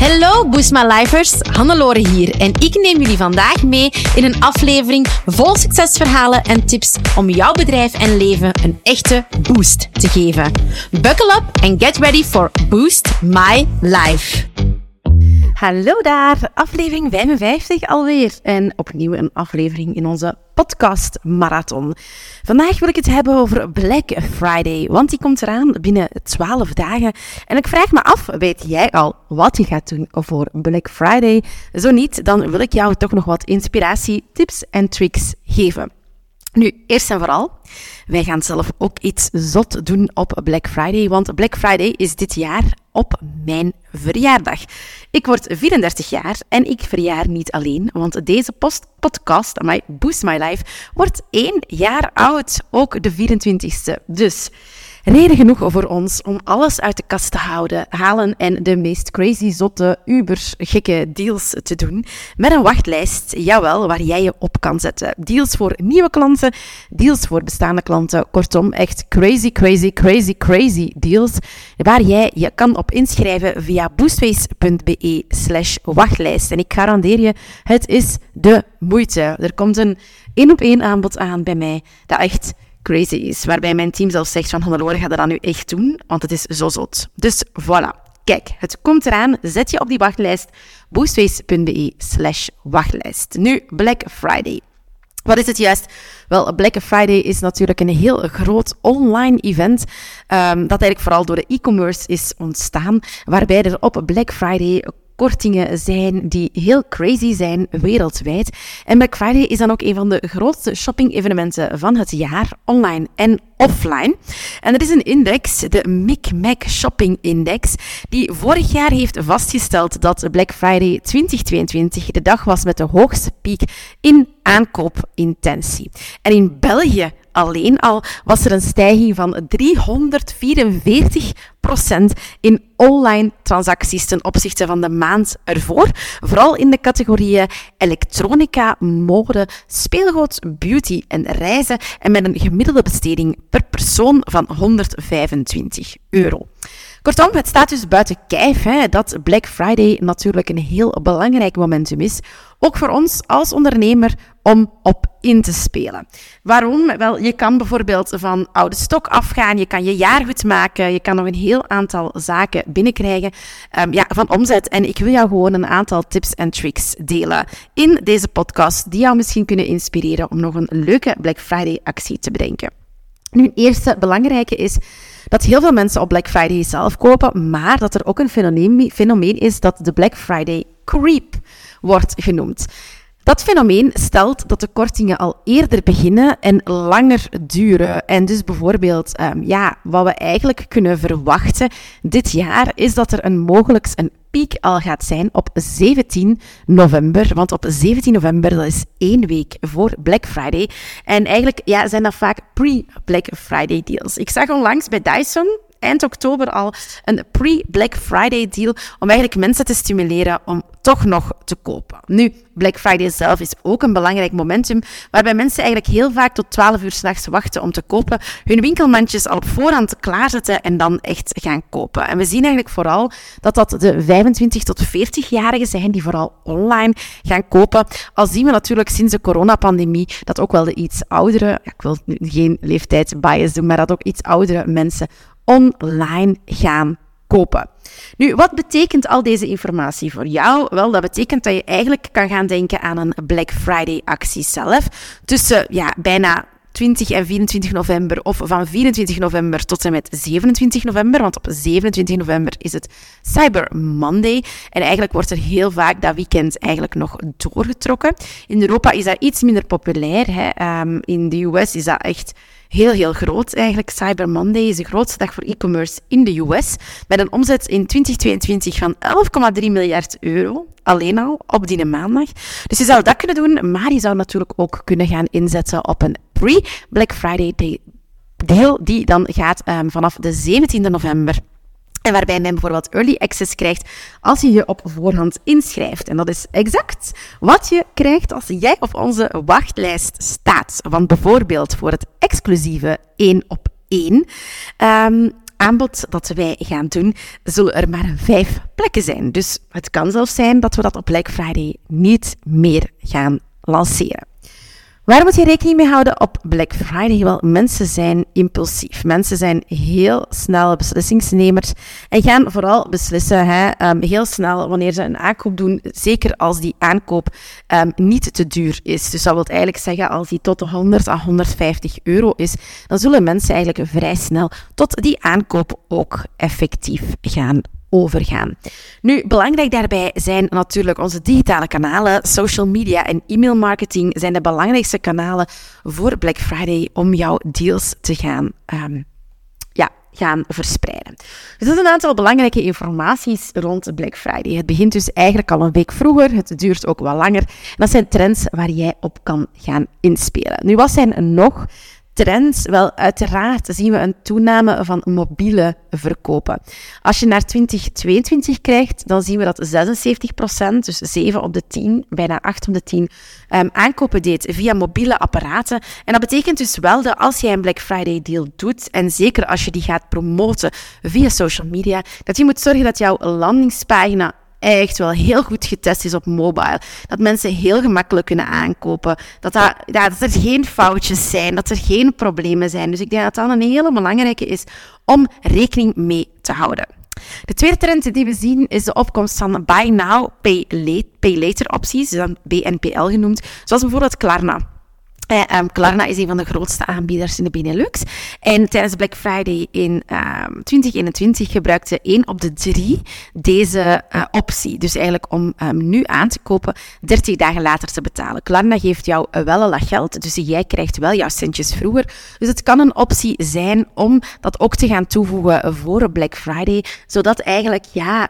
Hallo Boost My Lifers, Hannelore hier en ik neem jullie vandaag mee in een aflevering vol succesverhalen en tips om jouw bedrijf en leven een echte boost te geven. Buckle up and get ready for Boost My Life. Hallo daar, aflevering 55 alweer. En opnieuw een aflevering in onze podcast Marathon. Vandaag wil ik het hebben over Black Friday, want die komt eraan binnen 12 dagen. En ik vraag me af, weet jij al wat je gaat doen voor Black Friday? Zo niet, dan wil ik jou toch nog wat inspiratie, tips en tricks geven. Nu, eerst en vooral, wij gaan zelf ook iets zot doen op Black Friday, want Black Friday is dit jaar op mijn verjaardag. Ik word 34 jaar en ik verjaar niet alleen, want deze post podcast, My Boost My Life, wordt één jaar oud, ook de 24ste. Dus Reden genoeg voor ons om alles uit de kast te houden, halen en de meest crazy, zotte, uber gekke deals te doen. Met een wachtlijst, jawel, waar jij je op kan zetten. Deals voor nieuwe klanten, deals voor bestaande klanten. Kortom, echt crazy, crazy, crazy, crazy deals. Waar jij je kan op inschrijven via boostface.be slash wachtlijst. En ik garandeer je, het is de moeite. Er komt een één op één aanbod aan bij mij dat echt crazy is. Waarbij mijn team zelf zegt van Hannelore, ga dat dan nu echt doen, want het is zo zot. Dus voilà. Kijk, het komt eraan. Zet je op die wachtlijst. boostface.be slash wachtlijst. Nu, Black Friday. Wat is het juist? Wel, Black Friday is natuurlijk een heel groot online event. Um, dat eigenlijk vooral door de e-commerce is ontstaan. Waarbij er op Black Friday kortingen zijn die heel crazy zijn wereldwijd. En Black Friday is dan ook een van de grootste shopping-evenementen van het jaar, online en offline. En er is een index, de MicMac Shopping Index, die vorig jaar heeft vastgesteld dat Black Friday 2022 de dag was met de hoogste piek in aankoopintentie. En in België alleen al was er een stijging van 344 in online transacties ten opzichte van de maand ervoor. Vooral in de categorieën elektronica, mode, speelgoed, beauty en reizen. En met een gemiddelde besteding per persoon van 125 euro. Kortom, het staat dus buiten kijf hè, dat Black Friday natuurlijk een heel belangrijk momentum is. Ook voor ons als ondernemer om op in te spelen. Waarom? Wel, je kan bijvoorbeeld van oude stok afgaan, je kan je jaargoed maken, je kan nog een heel aantal zaken binnenkrijgen um, ja, van omzet. En ik wil jou gewoon een aantal tips en tricks delen in deze podcast, die jou misschien kunnen inspireren om nog een leuke Black Friday actie te bedenken. Nu, een eerste belangrijke is dat heel veel mensen op Black Friday zelf kopen, maar dat er ook een fenomeen, fenomeen is dat de Black Friday creep wordt genoemd. Dat fenomeen stelt dat de kortingen al eerder beginnen en langer duren. En dus bijvoorbeeld, um, ja, wat we eigenlijk kunnen verwachten dit jaar is dat er een mogelijks een piek al gaat zijn op 17 november. Want op 17 november, dat is één week voor Black Friday. En eigenlijk ja, zijn dat vaak pre-Black Friday deals. Ik zag onlangs bij Dyson, eind oktober al een pre-Black Friday deal om eigenlijk mensen te stimuleren om toch nog te kopen. Nu, Black Friday zelf is ook een belangrijk momentum waarbij mensen eigenlijk heel vaak tot 12 uur s'nachts wachten om te kopen, hun winkelmandjes al op voorhand klaarzetten en dan echt gaan kopen. En we zien eigenlijk vooral dat dat de 25 tot 40-jarigen zijn die vooral online gaan kopen. Al zien we natuurlijk sinds de coronapandemie dat ook wel de iets oudere, ik wil geen leeftijdsbias doen, maar dat ook iets oudere mensen online gaan kopen. Nu, wat betekent al deze informatie voor jou? Wel, dat betekent dat je eigenlijk kan gaan denken aan een Black Friday actie zelf. Tussen ja, bijna 20 en 24 november of van 24 november tot en met 27 november. Want op 27 november is het Cyber Monday. En eigenlijk wordt er heel vaak dat weekend eigenlijk nog doorgetrokken. In Europa is dat iets minder populair. Hè. Um, in de US is dat echt heel, heel groot eigenlijk. Cyber Monday is de grootste dag voor e-commerce in de US. Met een omzet in 2022 van 11,3 miljard euro. Alleen al op die maandag. Dus je zou dat kunnen doen, maar je zou natuurlijk ook kunnen gaan inzetten op een pre-Black Friday deal die dan gaat um, vanaf de 17e november en waarbij men bijvoorbeeld early access krijgt als je je op voorhand inschrijft. En dat is exact wat je krijgt als jij op onze wachtlijst staat. Want bijvoorbeeld voor het exclusieve 1 op 1 um, aanbod dat wij gaan doen, zullen er maar vijf plekken zijn. Dus het kan zelfs zijn dat we dat op Black Friday niet meer gaan lanceren. Waar moet je rekening mee houden op Black Friday? Wel, mensen zijn impulsief. Mensen zijn heel snel beslissingsnemers en gaan vooral beslissen hè, um, heel snel wanneer ze een aankoop doen. Zeker als die aankoop um, niet te duur is. Dus dat wil eigenlijk zeggen, als die tot de 100 à 150 euro is, dan zullen mensen eigenlijk vrij snel tot die aankoop ook effectief gaan overgaan. Nu, belangrijk daarbij zijn natuurlijk onze digitale kanalen. Social media en e-mail marketing zijn de belangrijkste kanalen voor Black Friday om jouw deals te gaan, um, gaan verspreiden. Dus dat is een aantal belangrijke informaties rond Black Friday. Het begint dus eigenlijk al een week vroeger. Het duurt ook wat langer. En dat zijn trends waar jij op kan gaan inspelen. Nu, wat zijn er nog trends? Wel, uiteraard zien we een toename van mobiele verkopen. Als je naar 2022 kijkt, dan zien we dat 76%, dus 7 op de 10, bijna 8 op de 10, um, ehm, aankopen deed via mobiele apparaten. En dat betekent dus wel dat als jij een Black Friday deal doet, en zeker als je die gaat promoten via social media, dat je moet zorgen dat jouw landingspagina echt wel heel goed getest is op mobile. Dat mensen heel gemakkelijk kunnen aankopen. Dat, dat, ja, dat er geen foutjes zijn, dat er geen problemen zijn. Dus ik denk dat dat een hele belangrijke is om rekening mee te houden. De tweede trend die we zien is de opkomst van Buy Now, Pay, pay Later opties, dan BNPL genoemd, zoals bijvoorbeeld Klarna. Uh, Klarna is een van de grootste aanbieders in de Benelux. En tijdens Black Friday in um, ehm, 2021 gebruikte 1 op de 3 deze uh, optie. Dus eigenlijk om um, nu aan te kopen, 30 dagen later te betalen. Klarna geeft jou wel een lach geld, dus jij krijgt wel jouw centjes vroeger. Dus het kan een optie zijn om dat ook te gaan toevoegen voor Black Friday, zodat eigenlijk ja,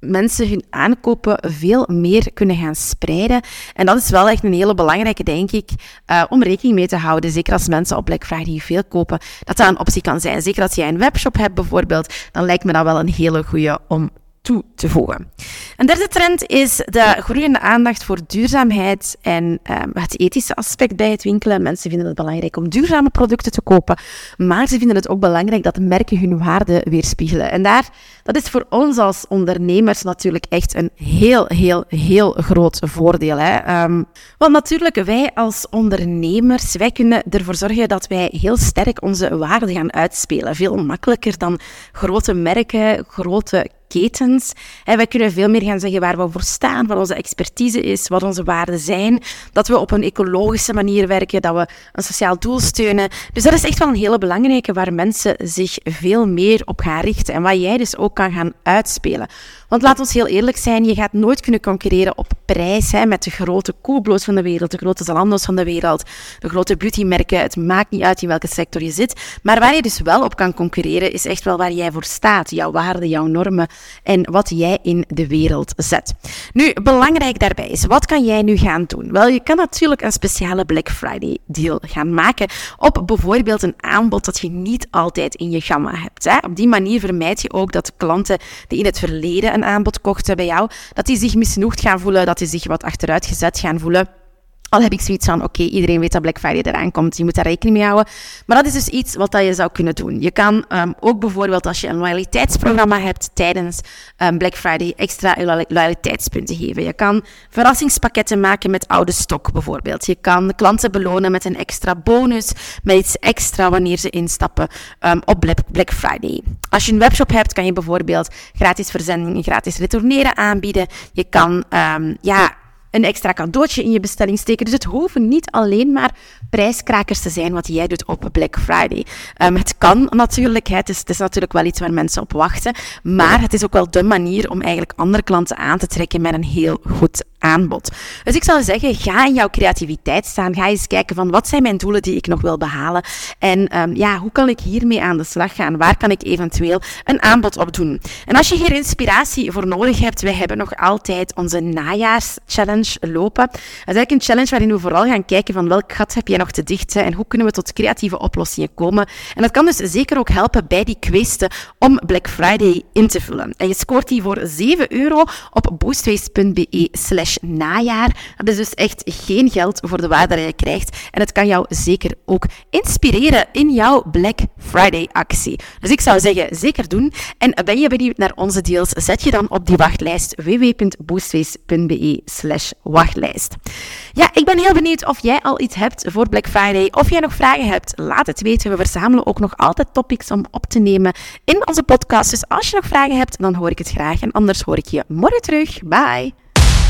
mensen hun aankopen veel meer kunnen gaan spreiden. En dat is wel echt een hele belangrijke, denk ik, uh, om rekening mee te houden. Zeker als mensen op Black Friday veel kopen, dat dat een optie kan zijn. Zeker als jij een webshop hebt bijvoorbeeld, dan lijkt me dat wel een hele goede om toe te voegen. Een derde trend is de groeiende aandacht voor duurzaamheid en um, het ethische aspect bij het winkelen. Mensen vinden het belangrijk om duurzame producten te kopen, maar ze vinden het ook belangrijk dat merken hun waarde weerspiegelen. En daar, dat is voor ons als ondernemers natuurlijk echt een heel, heel, heel groot voordeel. Hè? Um, want natuurlijk, wij als ondernemers, wij kunnen ervoor zorgen dat wij heel sterk onze waarde gaan uitspelen. Veel makkelijker dan grote merken, grote ketens. En wij kunnen veel meer gaan zeggen waar we voor staan, wat onze expertise is, wat onze waarden zijn. Dat we op een ecologische manier werken, dat we een sociaal doel steunen. Dus dat is echt wel een hele belangrijke waar mensen zich veel meer op gaan richten en wat jij dus ook kan gaan uitspelen. Want laat ons heel eerlijk zijn, je gaat nooit kunnen concurreren op prijs hè, met de grote Coolblows van de wereld, de grote Zalando's van de wereld, de grote beautymerken. Het maakt niet uit in welke sector je zit. Maar waar je dus wel op kan concurreren, is echt wel waar jij voor staat. Jouw waarden, jouw normen en wat jij in de wereld zet. Nu, belangrijk daarbij is, wat kan jij nu gaan doen? Wel, je kan natuurlijk een speciale Black Friday deal gaan maken op bijvoorbeeld een aanbod dat je niet altijd in je gamma hebt. Hè. Op die manier vermijd je ook dat klanten die in het verleden een aanbod kochten bij jou, dat die zich misnoegd gaan voelen, dat die zich wat achteruit gezet gaan voelen. Al heb ik zoiets van, oké, iedereen weet dat Black Friday eraan komt, je moet daar rekening mee houden. Maar dat is dus iets wat dat je zou kunnen doen. Je kan um, ook bijvoorbeeld als je een loyaliteitsprogramma hebt tijdens um, Black Friday extra loyaliteitspunten geven. Je kan verrassingspakketten maken met oude stok bijvoorbeeld. Je kan klanten belonen met een extra bonus, met iets extra wanneer ze instappen um, op Black Friday. Als je een webshop hebt, kan je bijvoorbeeld gratis verzendingen, gratis retourneren aanbieden. Je kan, ja een extra cadeautje in je bestelling steken. Dus het hoeven niet alleen maar prijskrakers te zijn wat jij doet op Black Friday. Um, het kan natuurlijk, het is, het is natuurlijk wel iets waar mensen op wachten, maar het is ook wel de manier om eigenlijk andere klanten aan te trekken met een heel goed aanbod. Dus ik zou zeggen, ga in jouw creativiteit staan. Ga eens kijken van wat zijn mijn doelen die ik nog wil behalen. En um, ja, hoe kan ik hiermee aan de slag gaan? Waar kan ik eventueel een aanbod op doen? En als je hier inspiratie voor nodig hebt, wij hebben nog altijd onze najaarschallenge challenge lopen. Dat is eigenlijk een challenge waarin we vooral gaan kijken van welk gat heb jij nog te dichten en hoe kunnen we tot creatieve oplossingen komen. En dat kan dus zeker ook helpen bij die kwestie om Black Friday in te vullen. En je scoort die voor 7 euro op boostways.be slash najaar. Dat is dus echt geen geld voor de waarde dat je krijgt. En het kan jou zeker ook inspireren in jouw Black Friday actie. Dus ik zou zeggen, zeker doen. En ben je benieuwd naar onze deals, zet je dan op die wachtlijst www.boostways.be wachtlijst. Ja, ik ben heel benieuwd of jij al iets hebt voor Black Friday. Of jij nog vragen hebt, laat het weten. We verzamelen ook nog altijd topics om op te nemen in onze podcast. Dus als je nog vragen hebt, dan hoor ik het graag. En anders hoor ik je morgen terug. Bye!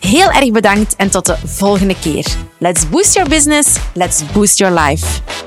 Heel erg bedankt en tot de volgende keer. Let's boost your business, let's boost your life.